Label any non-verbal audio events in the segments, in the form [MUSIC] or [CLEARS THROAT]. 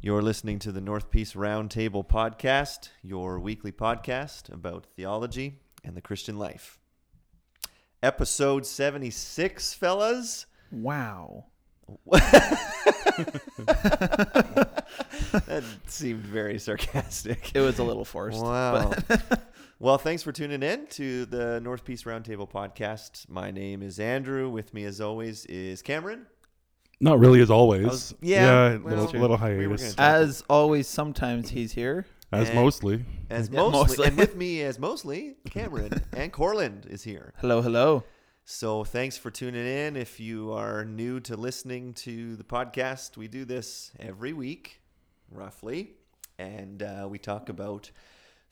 You're listening to the North Peace Roundtable podcast, your weekly podcast about theology and the Christian life. Episode 76, fellas. Wow. [LAUGHS] That seemed very sarcastic. It was a little forced. Wow. [LAUGHS] well, thanks for tuning in to the North Peace Roundtable podcast. My name is Andrew. With me, as always, is Cameron. Not really, as always. I was- yeah, a well, little, true. little hiatus. gonna- As always, sometimes he's here. as and- mostly. As Yeah, mostly, mostly. and with me as mostly Cameron [LAUGHS] and Corlin is here. Hello, hello. So thanks for tuning in. If you are new to listening to the podcast, we do this every week, roughly, and uh, we talk about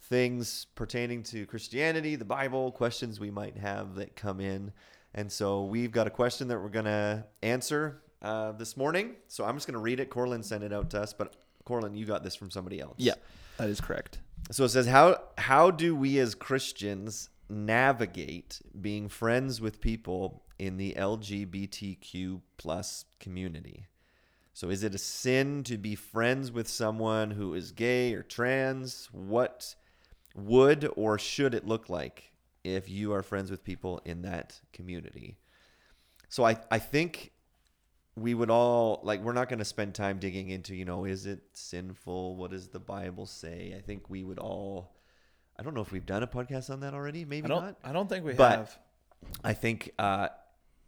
things pertaining to Christianity, the Bible, questions we might have that come in. And so we've got a question that we're gonna answer uh, this morning. So I'm just gonna read it. Corlin sent it out to us, but Corlin, you got this from somebody else. Yeah, that is correct. So it says how how do we as Christians navigate being friends with people in the LGBTQ plus community? So is it a sin to be friends with someone who is gay or trans? What would or should it look like if you are friends with people in that community? So I, I think we would all like we're not going to spend time digging into you know is it sinful what does the bible say i think we would all i don't know if we've done a podcast on that already maybe I don't. not I don't think we But- have. i think uh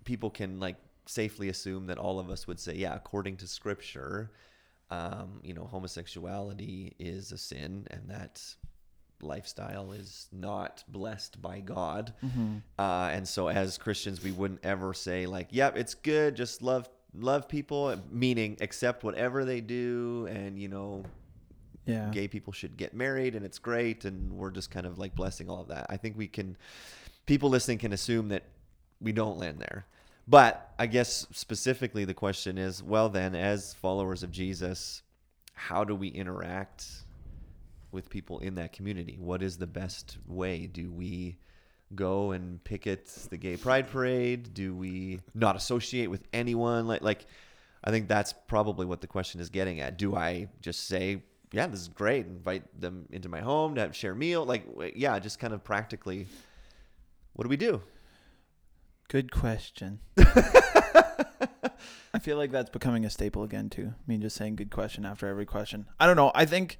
people can like safely assume that all of us would say yeah according to scripture um you know homosexuality is a sin and that lifestyle is not blessed by god Mm-hmm. uh, and so as Christians, we wouldn't ever say like, "Yep, it's good. Just love love people," meaning accept whatever they do, and you know, Yeah. gay people should get married, and it's great, and we're just kind of like blessing all of that. I think we can, people listening can assume that we don't land there. But I guess specifically the question is, well, then, as followers of Jesus, how do we interact with people in that community? What is the best way? Do we go and picket the gay pride parade? Do we not associate with anyone? Like, like, I think that's probably what the question is getting at. Do I just say, yeah, this is great, invite them into my home to have share a meal? Like, yeah, just kind of practically, what do we do? Good question. [LAUGHS] I feel like that's becoming a staple again too. I mean, just saying good question after every question. I don't know. I think,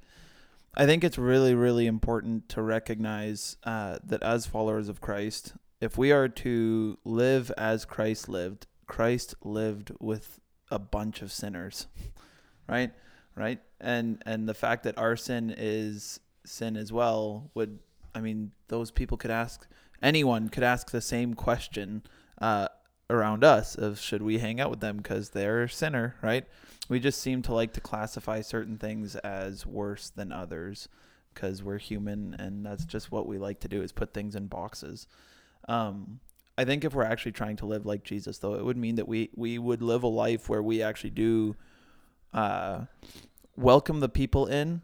I think it's really, really important to recognize uh, that as followers of Christ, if we are to live as Christ lived, Christ lived with a bunch of sinners, [LAUGHS] right? Right? And and the fact that our sin is sin as well would, I mean, those people could ask anyone could ask the same question uh, around us of should we hang out with them because they're a sinner, right? We just seem to like to classify certain things as worse than others because we're human and that's just what we like to do is put things in boxes. Um, I think if we're actually trying to live like Jesus, though, it would mean that we we would live a life where we actually do uh, welcome the people in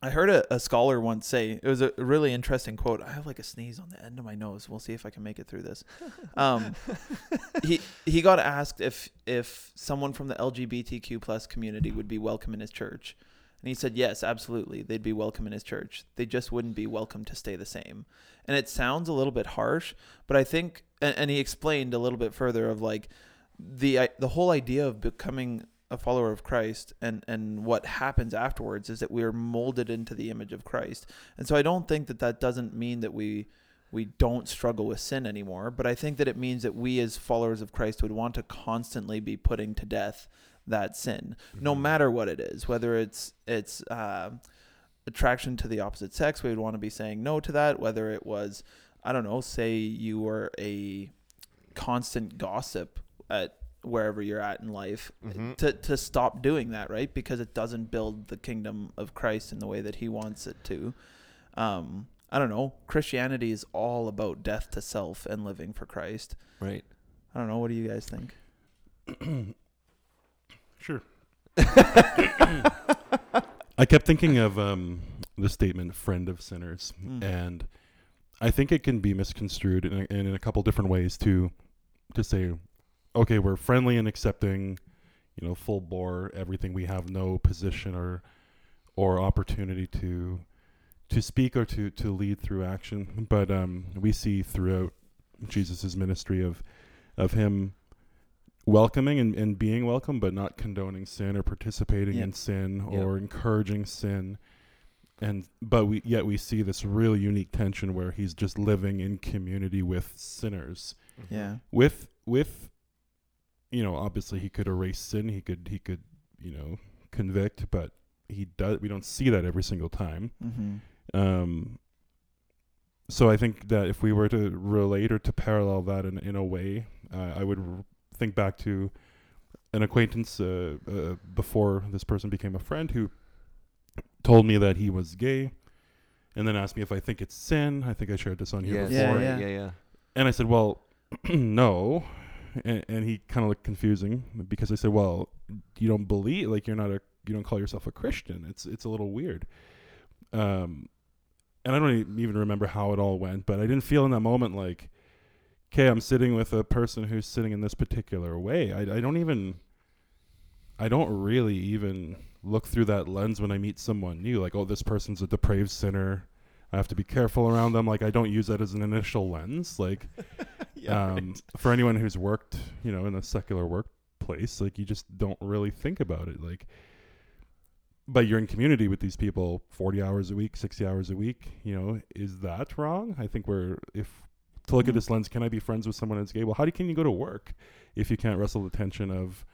I heard a, a scholar once say it was a really interesting quote. I have like a sneeze on the end of my nose. We'll see if I can make it through this. [LAUGHS] Um, he he got asked if if someone from the LGBTQ plus community would be welcome in his church, and he said yes, absolutely, they'd be welcome in his church. They just wouldn't be welcome to stay the same. And it sounds a little bit harsh, but I think, and, and he explained a little bit further of like the the whole idea of becoming a follower of Christ and and what happens afterwards is that we are molded into the image of Christ. And so I don't think that that doesn't mean that we we don't struggle with sin anymore, but I think that it means that we as followers of Christ would want to constantly be putting to death that sin, no matter what it is, whether it's it's uh, attraction to the opposite sex, we would want to be saying no to that. Whether it was, I don't know, say you were a constant gossip at wherever you're at in life, Mhm. to to stop doing that, right? Because it doesn't build the kingdom of Christ in the way that He wants it to. Um, I don't know. Christianity is all about death to self and living for Christ. Right. I don't know. What do you guys think? [COUGHS] Sure. [COUGHS] I kept thinking of um, the statement "friend of sinners," Mm. and I think it can be misconstrued in a, in a couple different ways. To to say, okay, we're friendly and accepting, you know, full bore everything. We have no position or or opportunity to to speak or to to lead through action. But um, we see throughout Jesus' ministry of of him welcoming and, and being welcome, but not condoning sin or participating Yep. in sin Yep. or encouraging sin. And but we yet we see this really unique tension where he's just living in community with sinners. Yeah. With with you know, obviously he could erase sin, he could he could, you know, convict, but he does we don't see that every single time. Mm-hmm. Um, so I think that if we were to relate or to parallel that in, in a way, uh, I would r- think back to an acquaintance uh, uh, before this person became a friend who told me that he was gay and then asked me if I think it's sin. I think I shared this on here Yes. before. Yeah, yeah, yeah. And I said, well, [CLEARS THROAT] no. And, and he kind of looked confusing because I said, well, you don't believe, like you're not a, you don't call yourself a Christian. It's, it's a little weird. Um, and I don't even remember how it all went, but I didn't feel in that moment like, okay, I'm sitting with a person who's sitting in this particular way. I, I don't even, I don't really even look through that lens when I meet someone new. Like, oh, this person's a depraved sinner. I have to be careful around them. Like, I don't use that as an initial lens. Like, [LAUGHS] Yeah, um, for anyone who's worked, you know, in a secular workplace, like you just don't really think about it. Like, but you're in community with these people 40 hours a week, 60 hours a week. You know, is that wrong? I think we're if to look at Mhm. this lens, can I be friends with someone that's gay? Well, how do can you go to work if you can't wrestle the tension of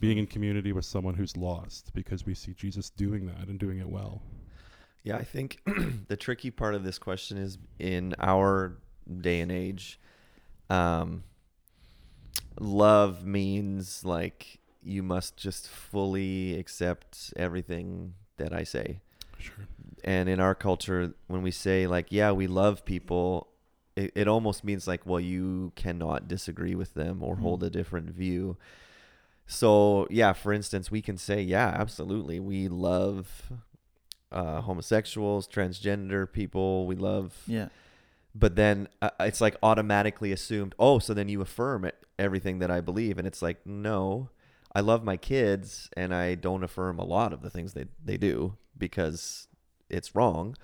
being in community with someone who's lost? Because we see Jesus doing that and doing it well. Yeah, I think [CLEARS THROAT] the tricky part of this question is in our day and age, um, love means like you must just fully accept everything that I say. Sure. And in our culture, when we say like, yeah, we love people, it, it almost means like, well, you cannot disagree with them or Mhm. hold a different view. So yeah, for instance, we can say, yeah, absolutely, we love uh, homosexuals, transgender people. We love, Yeah. But then uh, it's like automatically assumed. Oh, so then you affirm it, everything that I believe, and it's like, no, I love my kids, and I don't affirm a lot of the things they they do because it's wrong.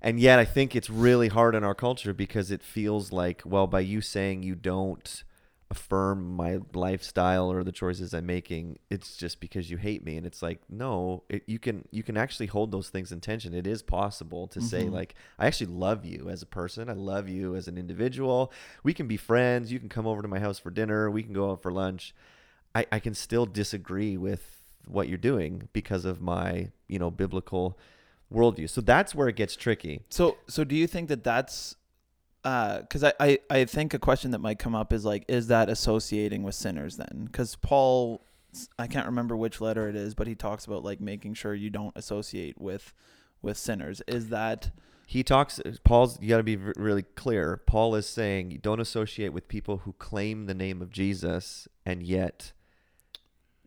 And yet, I think it's really hard in our culture because it feels like, well, by you saying you don't affirm my lifestyle or the choices I'm making, it's just because you hate me. And it's like, no, it, you can you can actually hold those things in tension. It is possible to say Mhm. like, I actually love you as a person. I love you as an individual. We can be friends. You can come over to my house for dinner. We can go out for lunch. I, I can still disagree with what you're doing because of my you know biblical worldview. So that's where it gets tricky. So so do you think that that's Uh, because I, I I think a question that might come up is like is that associating with sinners then because Paul I can't remember which letter it is but he talks about like making sure you don't associate with with sinners is that He talks. Paul's. You got to be r- really clear. Paul is saying don't associate with people who claim the name of Jesus and yet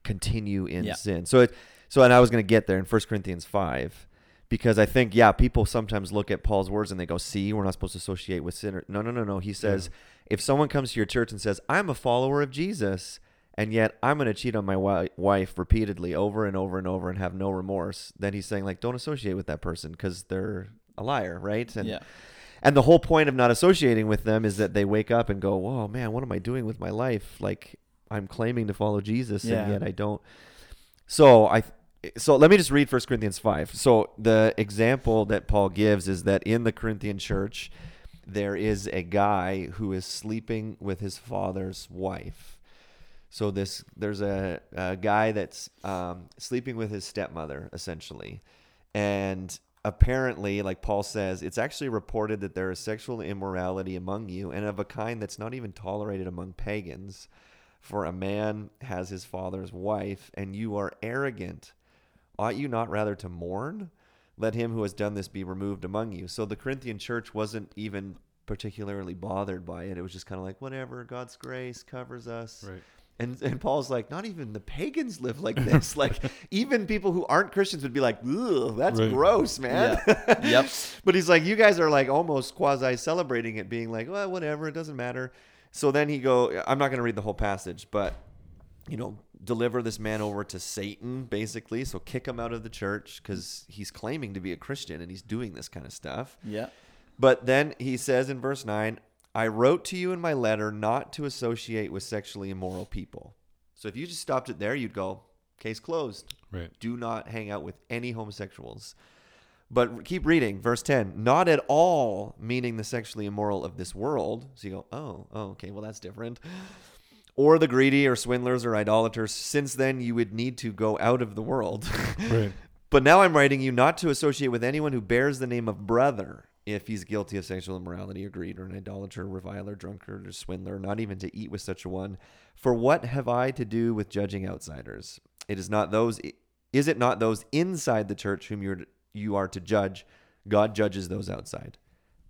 continue in Yeah. sin. So it. So and I was going to get there in 1 Corinthians five. Because I think, yeah, people sometimes look at Paul's words and they go, see, we're not supposed to associate with sinners. No, no, no, no. He says, if someone comes to your church and says, I'm a follower of Jesus, and yet I'm going to cheat on my wi- wife repeatedly over and over and over and have no remorse, then he's saying, like, don't associate with that person because they're a liar, right? And, yeah and the whole point of not associating with them is that they wake up and go, whoa, man, what am I doing with my life? Like, I'm claiming to follow Jesus, Yeah. and yet I don't. So I. So let me just read 1 Corinthians 5. So the example that Paul gives is that in the Corinthian church, there is a guy who is sleeping with his father's wife. So this there's a, a guy that's um, sleeping with his stepmother essentially, and apparently, like Paul says, it's actually reported that there is sexual immorality among you, and of a kind that's not even tolerated among pagans. For a man has his father's wife, and you are arrogant. Ought you not rather to mourn? Let him who has done this be removed among you. So the Corinthian church wasn't even particularly bothered by it. It was just kind of like, whatever, God's grace covers us. Right. And, and Paul's like, not even the pagans live like this. [LAUGHS] like, even people who aren't Christians would be like, ugh, that's Right. gross, man. [LAUGHS] Yep. But he's like, you guys are like almost quasi celebrating it, being like, well, whatever, it doesn't matter. So then he go, I'm not going to read the whole passage, but you know, deliver this man over to Satan, basically. So kick him out of the church because he's claiming to be a Christian and he's doing this kind of stuff. Yeah. But then he says in verse 9, I wrote to you in my letter not to associate with sexually immoral people. So if you just stopped it there, you'd go, case closed. Right. Do not hang out with any homosexuals. But keep reading, verse 10. Not at all meaning the sexually immoral of this world. So you go, oh, oh, okay, well, that's different. Or the greedy or swindlers or idolaters. Since then, you would need to go out of the world. [LAUGHS] Right. But now I'm writing you not to associate with anyone who bears the name of brother if he's guilty of sexual immorality or greed or an idolater, reviler, drunkard, or swindler, not even to eat with such a one. For what have I to do with judging outsiders? It is not those is it not those inside the church whom you're you are to judge? God judges those outside.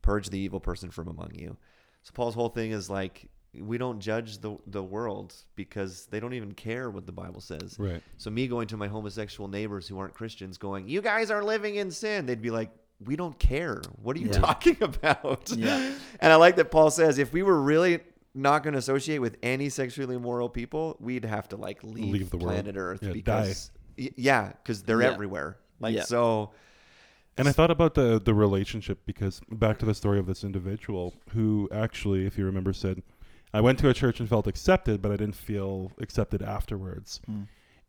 Purge the evil person from among you. So Paul's whole thing is like we don't judge the the world because they don't even care what the Bible says. Right. So me going to my homosexual neighbors who aren't Christians going, "You guys are living in sin." They'd be like, "We don't care. What are you Yeah. talking [LAUGHS] about?" Yeah. [LAUGHS] And I like that Paul says if we were really not going to associate with any sexually immoral people, we'd have to like leave, Leave the world. planet Earth Yeah, because y- yeah, because they're Yeah. everywhere. Like so And I thought about the the relationship because back to the story of this individual who actually, if you remember, said, "I went to a church and felt accepted, but I didn't feel accepted afterwards." Mm.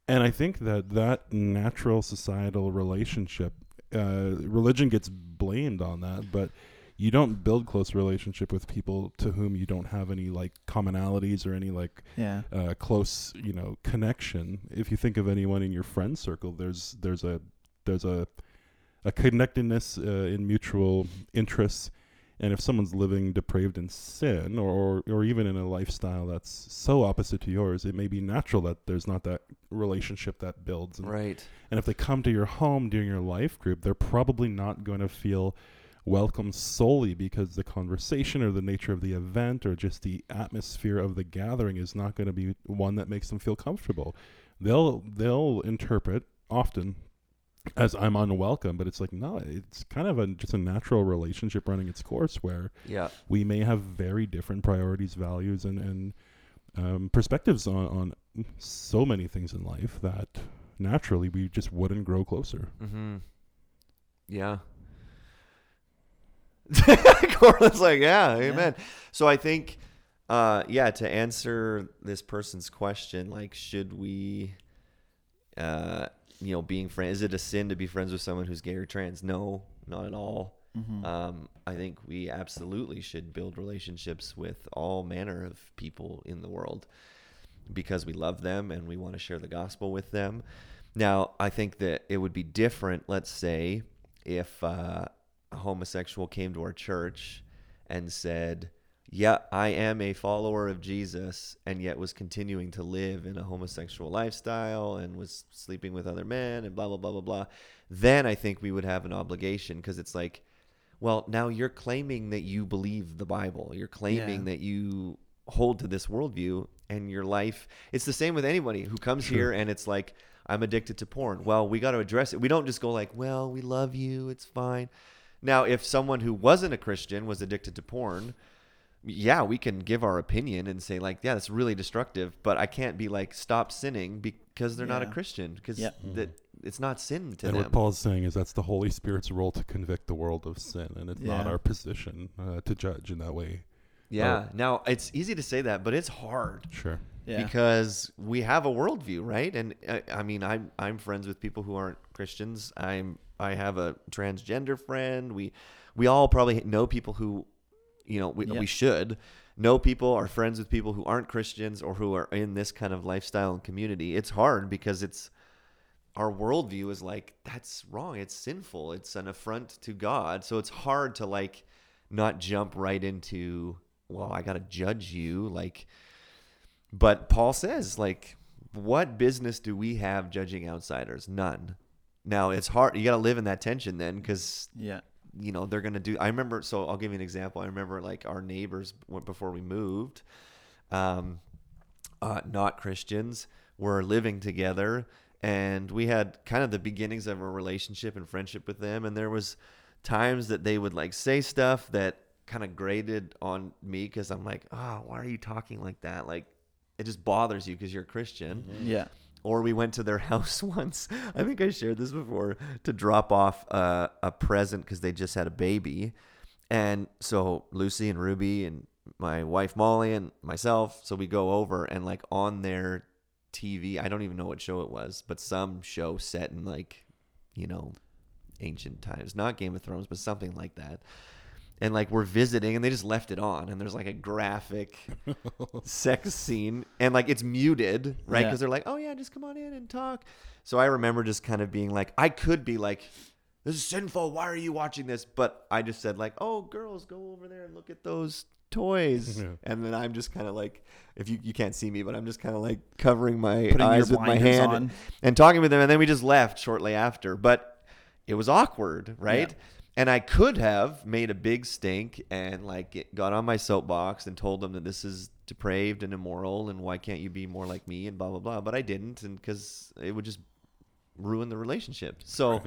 And I think that that natural societal relationship, uh, religion gets blamed on that, but you don't build close relationship with people to whom you don't have any like commonalities or any like Yeah. uh, close, you know, connection. If you think of anyone in your friend circle, there's there's a there's a a connectedness uh, in mutual interests. And if someone's living depraved in sin, or, or or even in a lifestyle that's so opposite to yours, it may be natural that there's not that relationship that builds. And, right. and if they come to your home during your life group, they're probably not going to feel welcome solely because the conversation or the nature of the event or just the atmosphere of the gathering is not going to be one that makes them feel comfortable. They'll they'll interpret often as I'm unwelcome, but it's like no, it's kind of a just a natural relationship running its course where Yeah. we may have very different priorities, values, and and um, perspectives on on so many things in life that naturally we just wouldn't grow closer. Mm-hmm. Yeah. [LAUGHS] Corlin's like, yeah, amen. So I think, uh, yeah, to answer this person's question, like, should we, uh, you know, being friends, is it a sin to be friends with someone who's gay or trans? No, not at all. Mm-hmm. Um, I think we absolutely should build relationships with all manner of people in the world because we love them and we want to share the gospel with them. Now, I think that it would be different, let's say, if uh, a homosexual came to our church and said, Yeah, I am a follower of Jesus, and yet was continuing to live in a homosexual lifestyle and was sleeping with other men and blah, blah, blah, blah, blah. Then I think we would have an obligation because it's like, well, now you're claiming that you believe the Bible. You're claiming Yeah. that you hold to this worldview and your life. It's the same with anybody who comes Sure. here and it's like, I'm addicted to porn. Well, we got to address it. We don't just go like, well, we love you. It's fine. Now, if someone who wasn't a Christian was addicted to porn, yeah, we can give our opinion and say like, yeah, that's really destructive. But I can't be like, stop sinning because they're not a Christian because Yeah. that it's not sin to and them. what Paul's saying is that's the Holy Spirit's role to convict the world of sin, and it's not our position uh, to judge in that way. yeah. Now it's easy to say that, but it's hard. Sure. Yeah. because we have a worldview, right? And uh, I mean, I'm I'm friends with people who aren't Christians. I'm I have a transgender friend. We we all probably know people who, you know, we Yeah. we should know people are friends with people who aren't Christians or who are in this kind of lifestyle and community. It's hard because it's our worldview is like that's wrong. It's sinful. It's an affront to God. So it's hard to like not jump right into well, I got to judge you like but Paul says, like, what business do we have judging outsiders? None. Now it's hard. You got to live in that tension then, because yeah. You know they're gonna do. I remember. So I'll give you an example. I remember like our neighbors went before we moved, um, uh, not Christians, were living together, and we had kind of the beginnings of a relationship and friendship with them. And there was times that they would like say stuff that kind of grated on me because I'm like, oh, why are you talking like that? Like, it just bothers you because you're a Christian. Yeah. Or we went to their [LAUGHS] house once. I think I shared this before to drop off a, a present because they just had a baby. And so Lucy and Ruby and my wife Molly and myself, so we go over and like on their TV, I don't even know what show it was, but some show set in like, you know, ancient times, not Game of Thrones, but something like that. And like we're visiting and they just left it on and there's like a graphic [LAUGHS] sex scene and like it's muted, right? Yeah. Because they're like, oh yeah, just come on in and talk. So I remember just kind of being like, I could be like, this is sinful. Why are you watching this? But I just said like, oh, girls, go over there and look at those toys. [LAUGHS] Yeah. And then I'm just kind of like, if you you can't see me, but I'm just kind of like covering my Putting eyes with my hand on. and talking with them. And then we just left shortly after. But it was awkward, right? Yeah. And I could have made a big stink and like get- got on my soapbox and told them that this is depraved and immoral and why can't you be more like me and blah blah blah. But I didn't, and because it would just ruin the relationship. So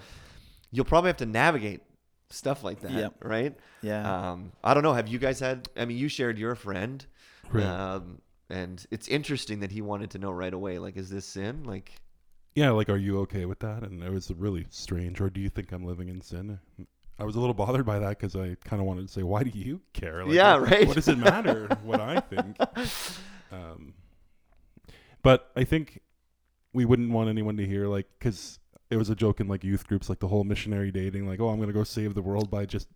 you'll probably have to navigate stuff like that, Yep. right? Yeah. Um, I don't know. Have you guys had? I mean, you shared your friend, Right. um, and it's interesting that he wanted to know right away. Like, is this sin? Like, yeah, like, are you okay with that? And it was really strange. Or do you think I'm living in sin? I was a little bothered by that because I kind of wanted to say, why do you care? Like, Yeah, what, right. What does it matter [LAUGHS] what I think? Um, but I think we wouldn't want anyone to hear, like, because it was a joke in like youth groups, like the whole missionary dating, like, oh, I'm gonna go save the world by just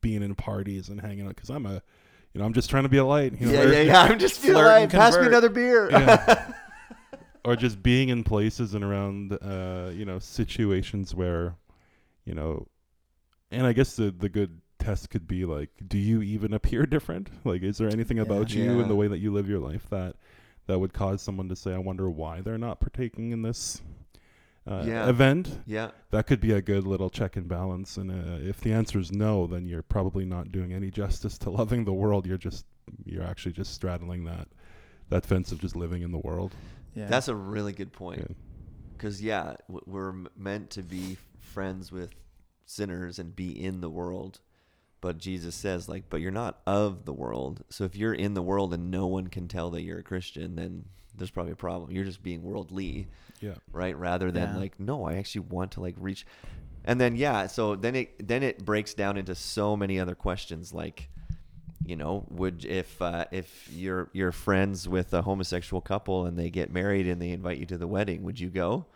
being in parties and hanging out because I'm a, you know, I'm just trying to be a light. You know, yeah, yeah, yeah. I'm just feeling like, pass me another beer. Yeah. [LAUGHS] or just being in places and around uh you know situations where you know and i guess the the good test could be like do you even appear different [LAUGHS] like is there anything about you Yeah. and the way that you live your life that that would cause someone to say i wonder why they're not partaking in this uh, Yeah. event yeah, that could be a good little check and balance and uh, if the answer is no then you're probably not doing any justice to [LAUGHS] loving the world you're just you're actually just straddling that that fence of just living in the world yeah. that's a really good point. Yeah. Because yeah, w- we're m- meant to be friends with sinners and be in the world. But Jesus says, like, but you're not of the world. So if you're in the world and no one can tell that you're a Christian, then there's probably a problem. You're just being worldly, yeah right? Rather than Yeah. like, no, I actually want to like reach. And then yeah, so then it then it breaks down into so many other questions like, you know, would if uh, if you're you're friends with a homosexual couple and they get married and they invite you to the wedding, would you go?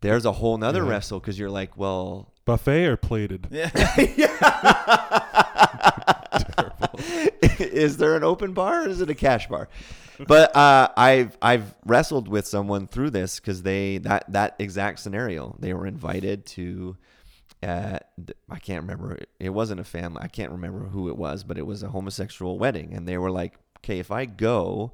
There's a whole nother Yeah. wrestle because you're like, well, buffet or plated [LAUGHS] yeah. is there an open bar or is it a cash bar? But uh, I've I've wrestled with someone through this because they that that exact scenario. They were invited to. Uh, I can't remember. It wasn't a family. I can't remember who it was, but it was a homosexual wedding, and they were like, "Okay, if I go,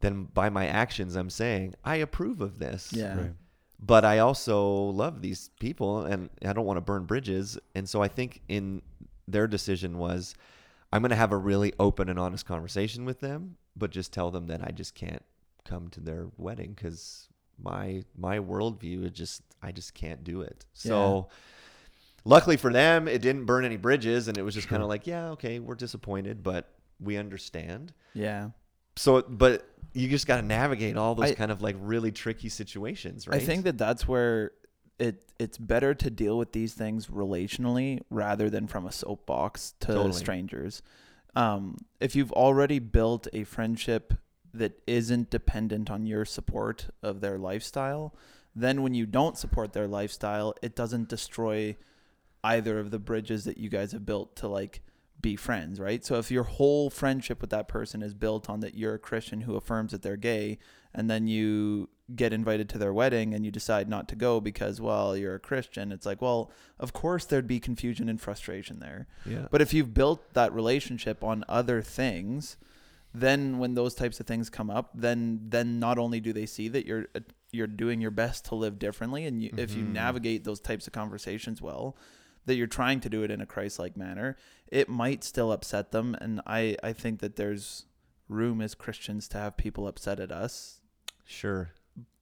then by my actions, I'm saying I approve of this." Yeah. right but I also love these people and I don't want to burn bridges. And so I think in their decision was I'm going to have a really open and honest conversation with them, but just tell them that I just can't come to their wedding because my my worldview is just I just can't do it. So luckily for them, it didn't burn any bridges, and it was just kind of like, yeah, okay, we're disappointed, but we understand. Yeah. So, but you just got to navigate all those I- kind of like really tricky situations, right? I think that that's where it it's better to deal with these things relationally rather than from a soapbox to Totally. strangers. Um, if you've already built a friendship that isn't dependent on your support of their lifestyle, then when you don't support their lifestyle, it doesn't destroy either of the bridges that you guys have built to like be friends, right? So if your whole friendship with that person is built on that you're a Christian who affirms that they're gay, and then you get invited to their wedding and you decide not to go because, well, you're a Christian, it's like, well, of course there'd be confusion and frustration there. yeah. But if you've built that relationship on other things, then when those types of things come up, then then not only do they see that you're uh, you're doing your best to live differently, and you, if you Mhm. navigate those types of conversations well, that you're trying to do it in a Christ-like manner, it might still upset them, and I I think that there's room as Christians to have people upset at us, Sure.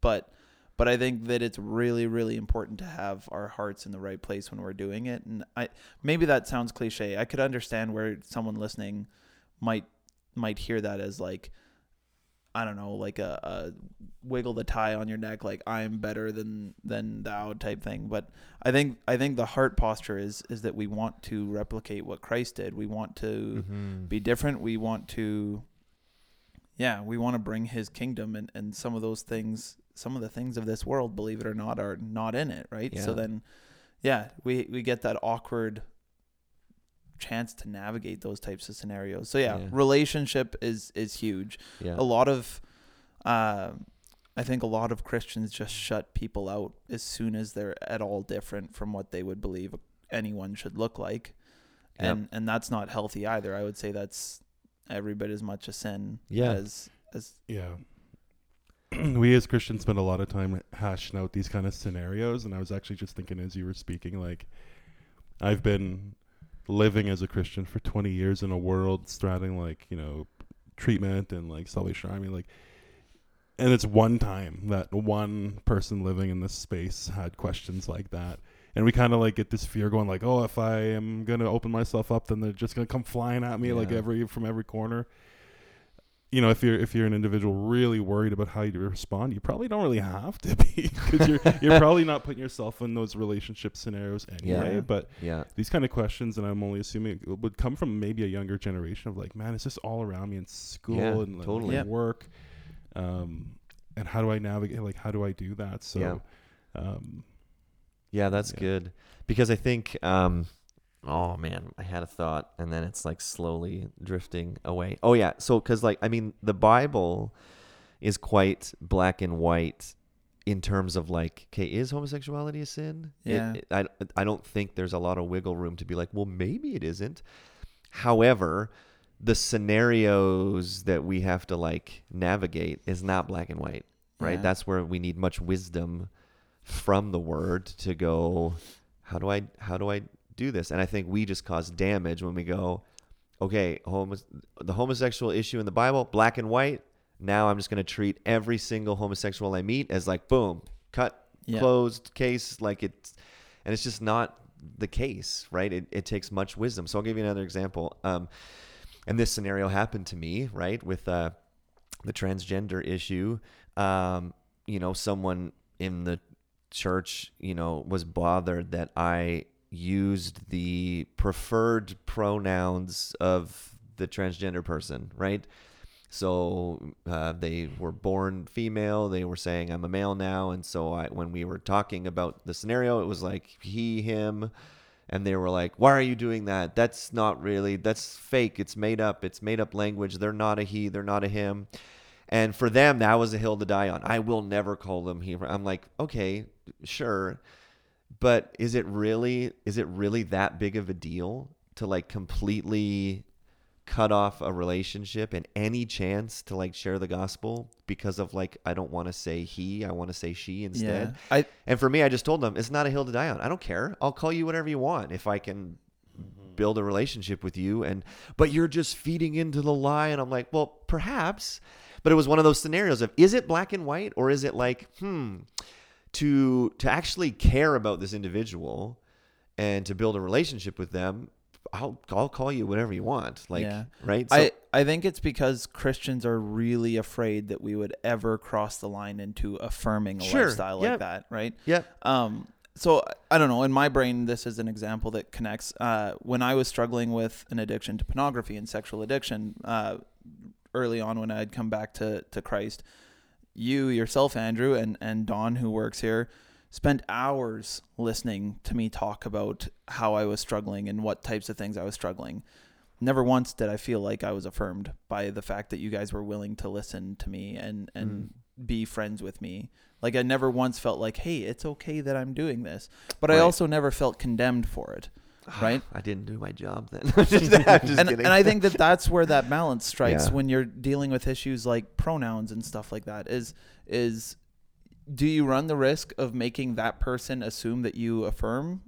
but but I think that it's really really important to have our hearts in the right place when we're doing it and I maybe that sounds cliche I could understand where someone listening might might hear that as like I don't know, like a, a wiggle the tie on your neck, like I'm better than than thou type thing. But I think I think the heart posture is is that we want to replicate what Christ did. We want to Mhm. be different. We want to, yeah, we want to bring His kingdom, and and some of those things, some of the things of this world, believe it or not, are not in it, right? So then, yeah, we we get that awkward chance to navigate those types of scenarios. So yeah, Yeah. relationship is is huge. yeah. A lot of, uh, I think a lot of Christians just shut people out as soon as they're at all different from what they would believe anyone should look like, Yep. and and that's not healthy either. I would say that's every bit as much a sin Yeah. as as Yeah. [CLEARS THROAT] we as Christians spend a lot of time hashing out these kind of scenarios, and I was actually just thinking as you were speaking, like I've been living as a Christian for 20 years in a world straddling like you know treatment and like Salvation Army, like, and it's one time that one person living in this space had questions like that. And we kind of like get this fear going, like, oh, if I am gonna open myself up, then they're just gonna come flying at me, like every from every corner you know, if you're if you're an individual really worried about how you respond, you probably don't really have to be [LAUGHS] because you're you're [LAUGHS] probably not putting yourself in those relationship scenarios anyway. Yeah. But yeah. these kind of questions, and I'm only assuming it would come from maybe a younger generation of like, man, is this all around me in school Yeah, and like, totally. in work? Um, and how do I navigate? Like, how do I do that? So, Yeah. um, Yeah, that's Yeah. good because I think. Um, oh man, I had a thought, and then it's like slowly drifting away. Oh yeah, so because like I mean, the Bible is quite black and white in terms of like, okay, is homosexuality a sin? It- Yeah. it- I I don't think there's a lot of wiggle room to be like, well, maybe it isn't. However, the scenarios that we have to like navigate is not black and white, right? Yeah. That's where we need much wisdom from the word to go how do I how do I do this? And I think we just cause damage when we go okay, homo- the homosexual issue in the Bible, black and white. Now I'm just going to treat every single homosexual I meet as like boom, cut, Yeah. closed case like it's and it's just not the case, right? It, it takes much wisdom. So I'll give you another example. Um, and this scenario happened to me, right, with uh, the transgender issue. Um, you know, someone in the church, you know, was bothered that I used the preferred pronouns of the transgender person, right? So uh, they were born female. They were saying I'm a male now, and so I, when we were talking about the scenario, it was like he, him, and they were like, "Why are you doing that? That's not really. That's fake. It's made up. It's made up language. They're not a he. They're not a him." And for them, that was a hill to die on. I will never call them he. I'm like, okay, sure, but is it really? Is it really that big of a deal to like completely cut off a relationship and any chance to like share the gospel because of like I don't want to say he, I want to say she instead. yeah. I And for me, I just told them it's not a hill to die on. I don't care. I'll call you whatever you want if I can build a relationship with you. And but you're just feeding into the lie. And I'm like, well, perhaps. But it was one of those scenarios of is it black and white or is it like, hmm, to to actually care about this individual and to build a relationship with them. I'll I'll call you whatever you want, like Yeah. right. So, I, I think it's because Christians are really afraid that we would ever cross the line into affirming a Sure, lifestyle yeah. like that, right? yeah, Um, so I don't know. In my brain, this is an example that connects. Uh, when I was struggling with an addiction to pornography and sexual addiction, uh, early on when I had come back to to Christ, you yourself, Andrew, and and Don, who works here, spent hours listening to me talk about how I was struggling and what types of things I was struggling. Never once did I feel like I was affirmed by the fact that you guys were willing to listen to me and and mm. be friends with me. Like I never once felt like, "Hey, it's okay that I'm doing this." But I also never felt condemned for it. [SIGHS] Right? I didn't do my job then. [LAUGHS] Just, [LAUGHS] and, and I think that that's where that balance [LAUGHS] strikes Yeah. when you're dealing with issues like pronouns and stuff like that is is do you run the risk of making that person assume that you affirm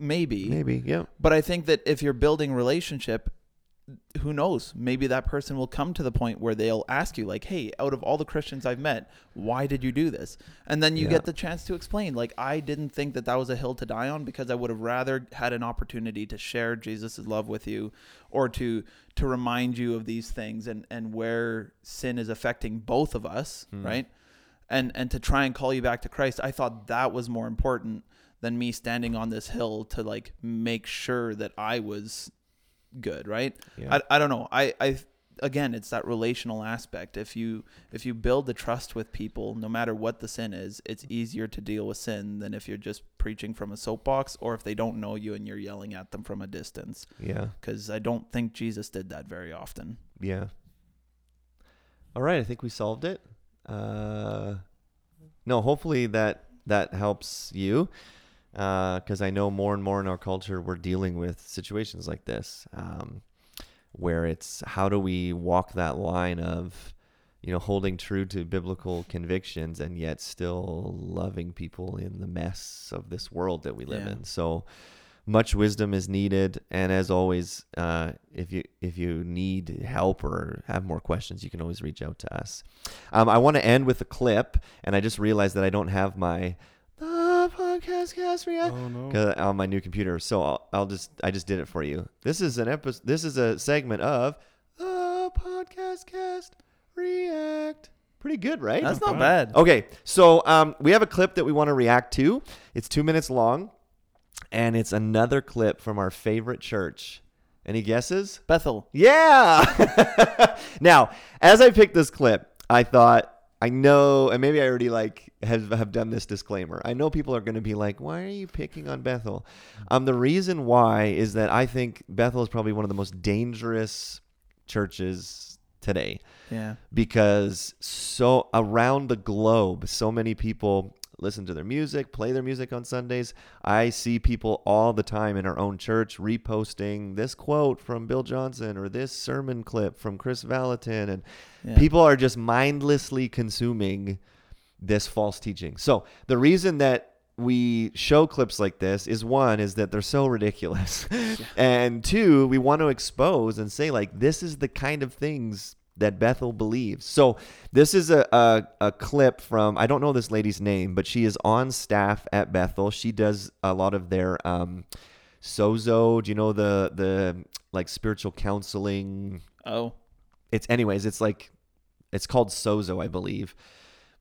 maybe maybe yeah. but I think that if you're building relationship who knows? Maybe that person will come to the point where they'll ask you, like, hey, out of all the Christians I've met, why did you do this? And then you Yeah. get the chance to explain, like, I didn't think that that was a hill to die on because I would have rather had an opportunity to share Jesus' love with you or to to remind you of these things and, and where sin is affecting both of us, mm. right? And and to try and call you back to Christ. I thought that was more important than me standing on this hill to like make sure that I was good, right? Yeah. I, I don't know. I, I again, it's that relational aspect. If you if you build the trust with people, no matter what the sin is, it's easier to deal with sin than if you're just preaching from a soapbox or if they don't know you and you're yelling at them from a distance. Yeah. Because I don't think Jesus did that very often. Yeah. All right, I think we solved it. Uh, no, hopefully that that helps you, because I know more and more in our culture we're dealing with situations like this, um, where it's how do we walk that line of, you know, holding true to biblical convictions and yet still loving people in the mess of this world that we live Yeah. in. So much wisdom is needed and as always uh, if you if you need help or have more questions you can always reach out to us um, i want to end with a clip and i just realized that i don't have my the podcast cast react Oh no. 'cause- on my new computer so I'll, I'll just i just did it for you this is an episode this is a segment of the podcast cast react pretty good right That's Not not bad. bad. Okay, so um, we have a clip that we want to react to. It's two minutes long, and it's another clip from our favorite church. Any guesses? Bethel. Yeah. [LAUGHS] now, as I picked this clip, I thought I know, and maybe I already like have have done this disclaimer. I know people are going to be like, "Why are you picking on Bethel?" Um, the reason why is that I think Bethel is probably one of the most dangerous churches today Yeah. because so around the globe, so many people listen to their music, play their music on Sundays. I see people all the time in our own church reposting this quote from Bill Johnson or this sermon clip from Kris Vallotton and Yeah. people are just mindlessly consuming this false teaching. So, the reason that we show clips like this is one is that they're so ridiculous. [LAUGHS] and two, we want to expose and say like this is the kind of things that Bethel believes. So this is a, a, a clip from I don't know this lady's name, but she is on staff at Bethel. She does a lot of their um sozo, do you know the the like spiritual counseling Oh. it's anyways it's like it's called sozo i believe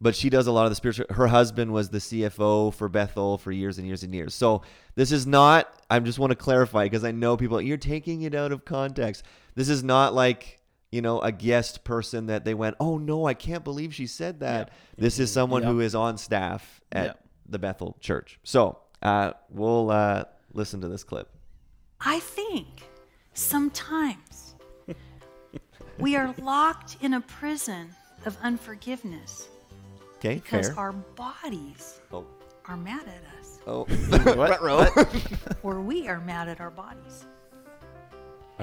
but she does a lot of the spiritual her husband was the cfo for bethel for years and years and years so this is not i just want to clarify because i know people you're taking it out of context this is not like you know a guest person that they went oh no i can't believe she said that. This is someone Yep. who is on staff at Yep. the bethel church. So uh, we'll uh, listen to this clip. I think sometimes we are locked in a prison of unforgiveness okay because fair. our bodies oh. are mad at us, oh. What? [LAUGHS] Or we are mad at our bodies.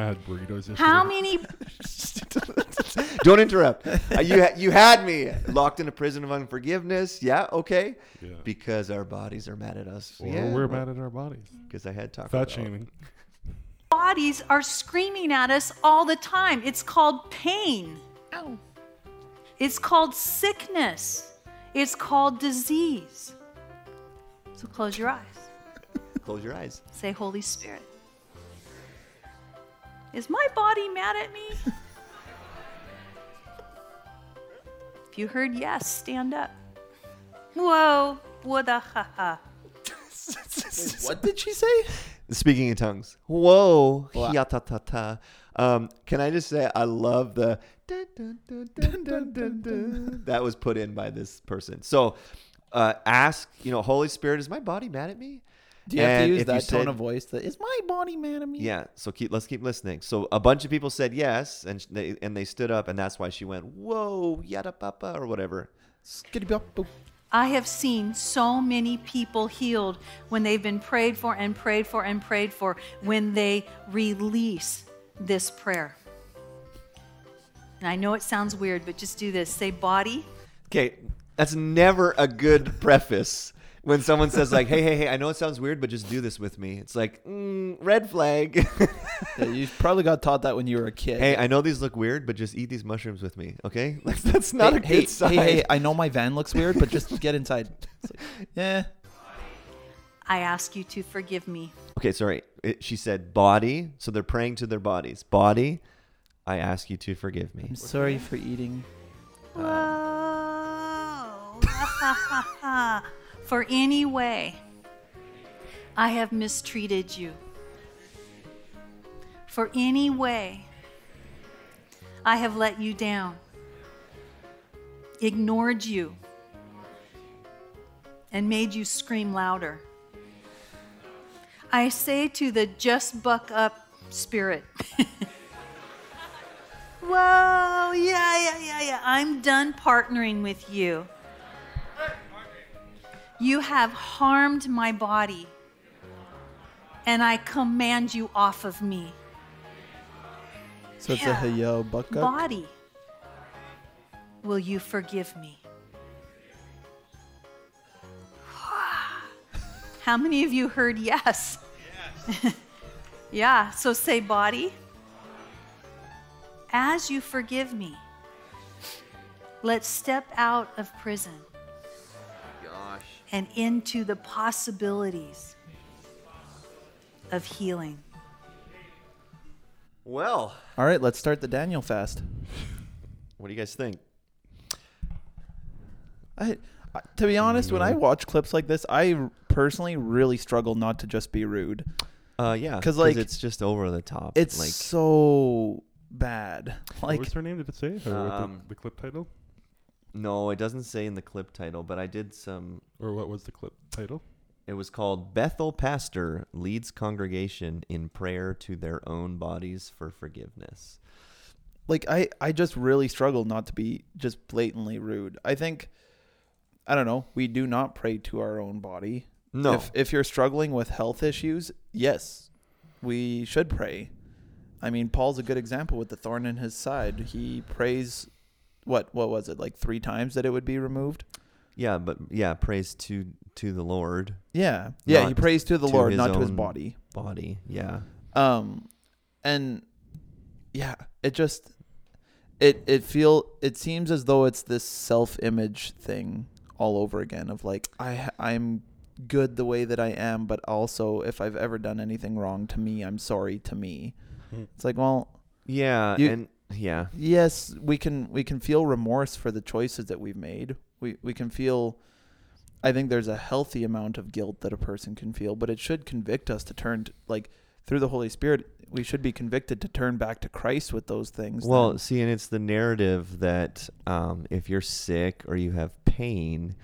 I had burritos yesterday. How many [LAUGHS] Don't interrupt. Uh, you ha- you had me locked in a prison of unforgiveness. Yeah, okay. Yeah. Because our bodies are mad at us. Or yeah, we're mad at our bodies. Because I had Taco Fat Bell. shaming. bodies are screaming at us all the time? It's called pain. Ow. It's called sickness. It's called disease. So close your eyes. Close your eyes. Say, Holy Spirit. Is my body mad at me? if you heard yes, stand up. Whoa, what a ha ha. What did she say? Speaking in tongues. Whoa. Wow. Ya ta ta ta. Um, can I just say I love the dun, dun, dun, dun, dun, dun, dun. that was put in by this person. So uh, ask, you know, Holy Spirit, is my body mad at me? Do you have to use that tone said- of voice? That is my body man. at me? Yeah, so keep let's keep listening. So a bunch of people said yes, and they and they stood up, and that's why she went, "Whoa, yada papa" or whatever. I have seen so many people healed when they've been prayed for and prayed for and prayed for when they release this prayer. And I know it sounds weird, but just do this. Say, body, Okay, that's never a good preface. When someone says like, "Hey, hey, hey, I know it sounds weird, but just do this with me." It's like, mm, red flag. Yeah, you probably got taught that when you were a kid. hey, I know these look weird, but just eat these mushrooms with me, okay? [LAUGHS] Like that's not hey, a good hey, sign. hey, hey, I know my van looks weird, but just get inside. It's like, yeah. I ask you to forgive me. Okay, sorry. It, she said body, so they're praying to their bodies. Body, I ask you to forgive me. I'm sorry for eating. Whoa. [LAUGHS] [LAUGHS] For any way I have mistreated you. For any way I have let you down, ignored you, and made you scream louder. I say to the just buck up spirit. [LAUGHS] Whoa, yeah, yeah, yeah, yeah. I'm done partnering with you. You have harmed my body, and I command you off of me. So it's Yeah. a buck. Body, will you forgive me? [SIGHS] How many of you heard yes? [LAUGHS] yeah, so say, body, as you forgive me, let's step out of prison. And into the possibilities of healing. Well, All right, let's start the Daniel fast. what do you guys think? I, I to be honest, when I watch clips like this, I personally really struggle not to just be rude. Uh, yeah, 'Cause, like, it's just over the top. It's like so bad. Like What's her name? Did it say? Or what Um, the, the clip title? No, it doesn't say in the clip title, but I did some. Or what was the clip title? It was called Bethel Pastor leads congregation in prayer to their own bodies for forgiveness. like I I just really struggle not to be just blatantly rude. I think I don't know, we do not pray to our own body. No, If if you're struggling with health issues, yes, we should pray. I mean, Paul's a good example with the thorn in his side. He prays what what was it? Like 3 times that it would be removed? yeah, but yeah, praise to to the Lord Yeah. Yeah, he Not prays to the to Lord, not to his body. body. Yeah, um and yeah it just it it feel it seems as though it's this self-image thing all over again of like i i'm good the way that i am but also if i've ever done anything wrong to me i'm sorry to me Hmm. it's like well yeah, You- and yeah, yes we can we can feel remorse for the choices that we've made we we can feel i think there's a healthy amount of guilt that a person can feel but it should convict us to turn to, like through the holy spirit we should be convicted to turn back to christ with those things Well, then. see, and it's the narrative that um, if you're sick or you have pain,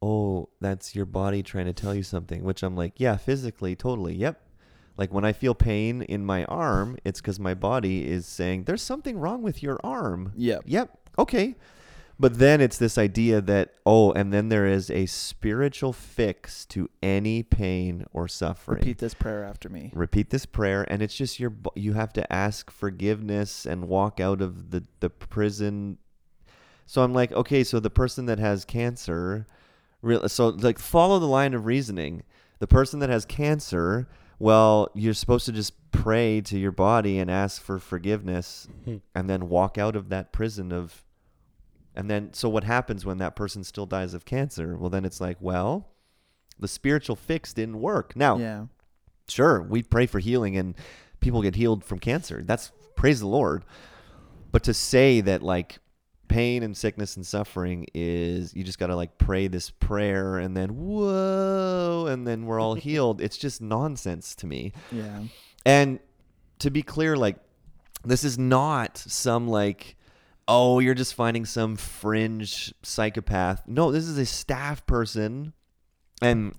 oh, that's your body trying to tell you something. Which I'm like, yeah, physically, totally, yep. Like when I feel pain in my arm, it's because my body is saying there's something wrong with your arm. Yep. Yep. Okay. But then it's this idea that oh, and then there is a spiritual fix to any pain or suffering repeat this prayer after me repeat this prayer and it's just your you have to ask forgiveness and walk out of the the prison so i'm like okay so the person that has cancer real so like follow the line of reasoning the person that has cancer well you're supposed to just pray to your body and ask for forgiveness Hmm. and then walk out of that prison of and then so what happens when that person still dies of cancer? Well then it's like well the spiritual fix didn't work. Now yeah. sure we pray for healing and people get healed from cancer. That's praise the lord. But to say that like pain and sickness and suffering is you just got to like pray this prayer and then whoa and then we're all [LAUGHS] healed. It's just nonsense to me. Yeah. And to be clear like this is not some like oh you're just finding some fringe psychopath. No this is a staff person. And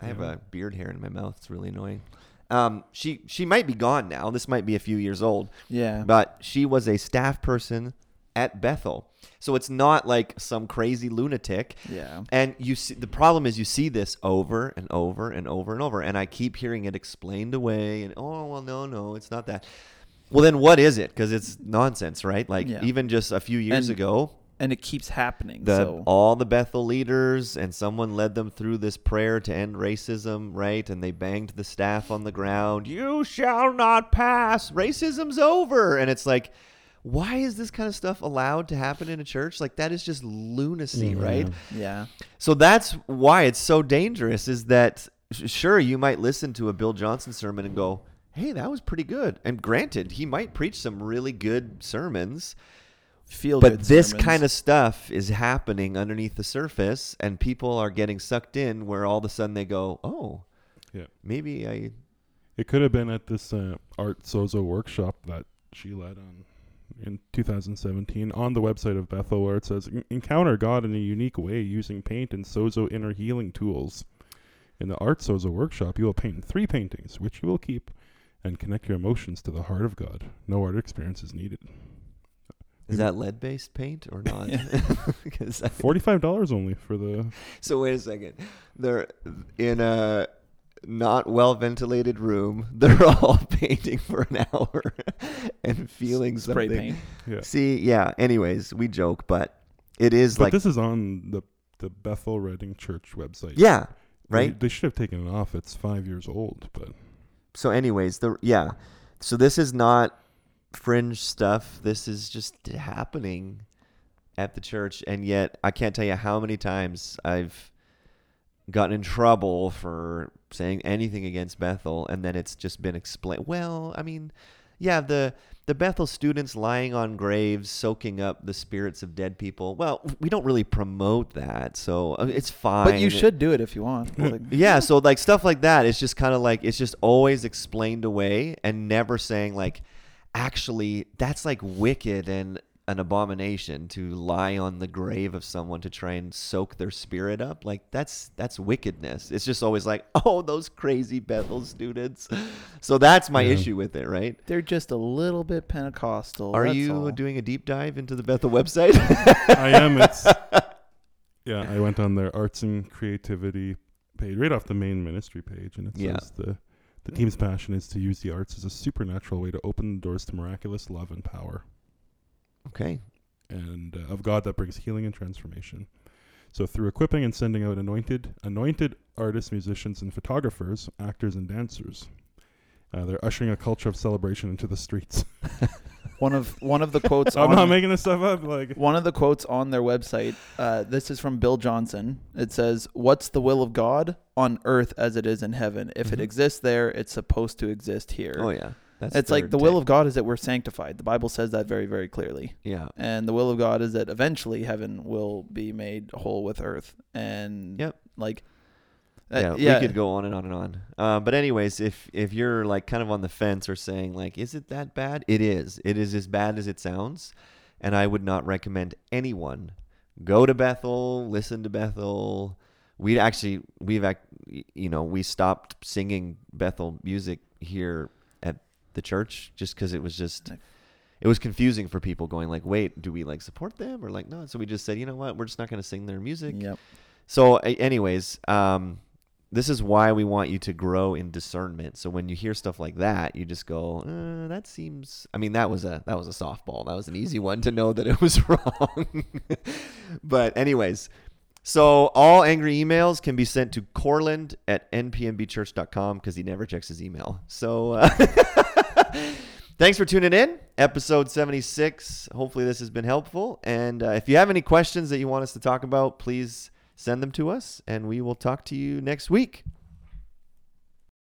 i have a beard hair in my mouth. It's really annoying. Um she she might be gone now. This might be a few years old. Yeah. But she was a staff person at bethel so it's not like some crazy lunatic yeah and you see the problem is you see this over and over and over and over and I keep hearing it explained away and oh well no no it's not that. Well then what is it? Cuz it's nonsense, right? Like Yeah. even just a few years And- ago and it keeps happening. the so all the Bethel leaders and someone led them through this prayer to end racism, right? And they banged the staff on the ground. You shall not pass. Racism's over. And it's like, why is this kind of stuff allowed to happen in a church? Like that is just lunacy, right? yeah, So that's why it's so dangerous. Is that sure you might listen to a Bill Johnson sermon and go, "Hey, that was pretty good." And granted, he might preach some really good sermons, feel but good this sermons. kind of stuff is happening underneath the surface, and people are getting sucked in. Where all of a sudden they go, "Oh, Yeah. maybe I." It could have been at this uh, Art Sozo workshop that she led on in 2017 on the website of Bethel, where it says encounter God in a unique way using paint and Sozo inner healing tools. In the Art Sozo workshop, you will paint three paintings, which you will keep, and connect your emotions to the heart of God. No art experience is needed. Is that lead based paint or not? [LAUGHS] [LAUGHS] Because Forty-five dollars only for the. So wait a second. They're in a not well ventilated room. [LAUGHS] They're all [LAUGHS] painting for an hour [LAUGHS] and feeling spray something. paint. Yeah. See, yeah. Anyways, we joke, but it is But like this is on the the Bethel Redding Church website. yeah, They- right. They, should have taken it off. It's five years old, but So, anyways, the yeah. So this is not fringe stuff. This is just happening at the church, and yet I can't tell you how many times I've gotten in trouble for saying anything against Bethel, and then it's just been explained. Well, I mean, yeah, the the Bethel students lying on graves, soaking up the spirits of dead people. Well, we don't really promote that, so uh, it's fine. But you should do it if you want. Like, [LAUGHS] Yeah, so like stuff like that, it's just kind of like it's just always explained away and never saying like, actually, that's like wicked and an abomination to lie on the grave of someone to try and soak their spirit up. Like that's that's wickedness. It's just always like, [LAUGHS] oh, those crazy Bethel students. So that's my Yeah. issue with it, right? they're just a little bit Pentecostal. Are that's you all. doing a deep dive into the Bethel website? I am. It's [LAUGHS] yeah. I went on their arts and creativity page, right off the main ministry page, and it Yeah. says the the team's passion is to use the arts as a supernatural way to open the doors to miraculous love and power, okay. and uh, of God that brings healing and transformation. So through equipping and sending out anointed anointed artists, musicians, and photographers, actors, and dancers. Uh, they're ushering a culture of celebration into the streets. [LAUGHS] one of one of the quotes? [LAUGHS] I'm on, not making this stuff up. Like, one of the quotes on their website. Uh, this is from Bill Johnson. It says, "What's the will of God on earth as it is in heaven? If it Mhm. exists there, it's supposed to exist here." Oh yeah. That's it's like the will of God is that we're sanctified. The Bible says that very, very clearly. Yeah. And the will of God is that eventually heaven will be made whole with earth. And Yep. like, yeah, uh, yeah, we could go on and on and on. Uh, but anyways, if if you're like kind of on the fence or saying like, is it that bad? It is. It is as bad as it sounds, and I would not recommend anyone go to Bethel, listen to Bethel. We'd actually we've act, you know we stopped singing Bethel music here the church just because it was just. It was confusing for people going like, wait, do we like support them or like no? So we just said, you know what, we're just not going to sing their music. Yep. So, anyways, um, this is why we want you to grow in discernment. So when you hear stuff like that, you just go, uh, "That seems." I mean, that was a that was a softball. That was an easy one to know that it was [LAUGHS] wrong. but anyways, so all angry emails can be sent to Corlin at npmbchurch.com because he never checks his email. So. Uh, [LAUGHS] [LAUGHS] Thanks for tuning in. Episode 76. Hopefully, this has been helpful. And uh, if you have any questions that you want us to talk about, please send them to us, and we will talk to you next week.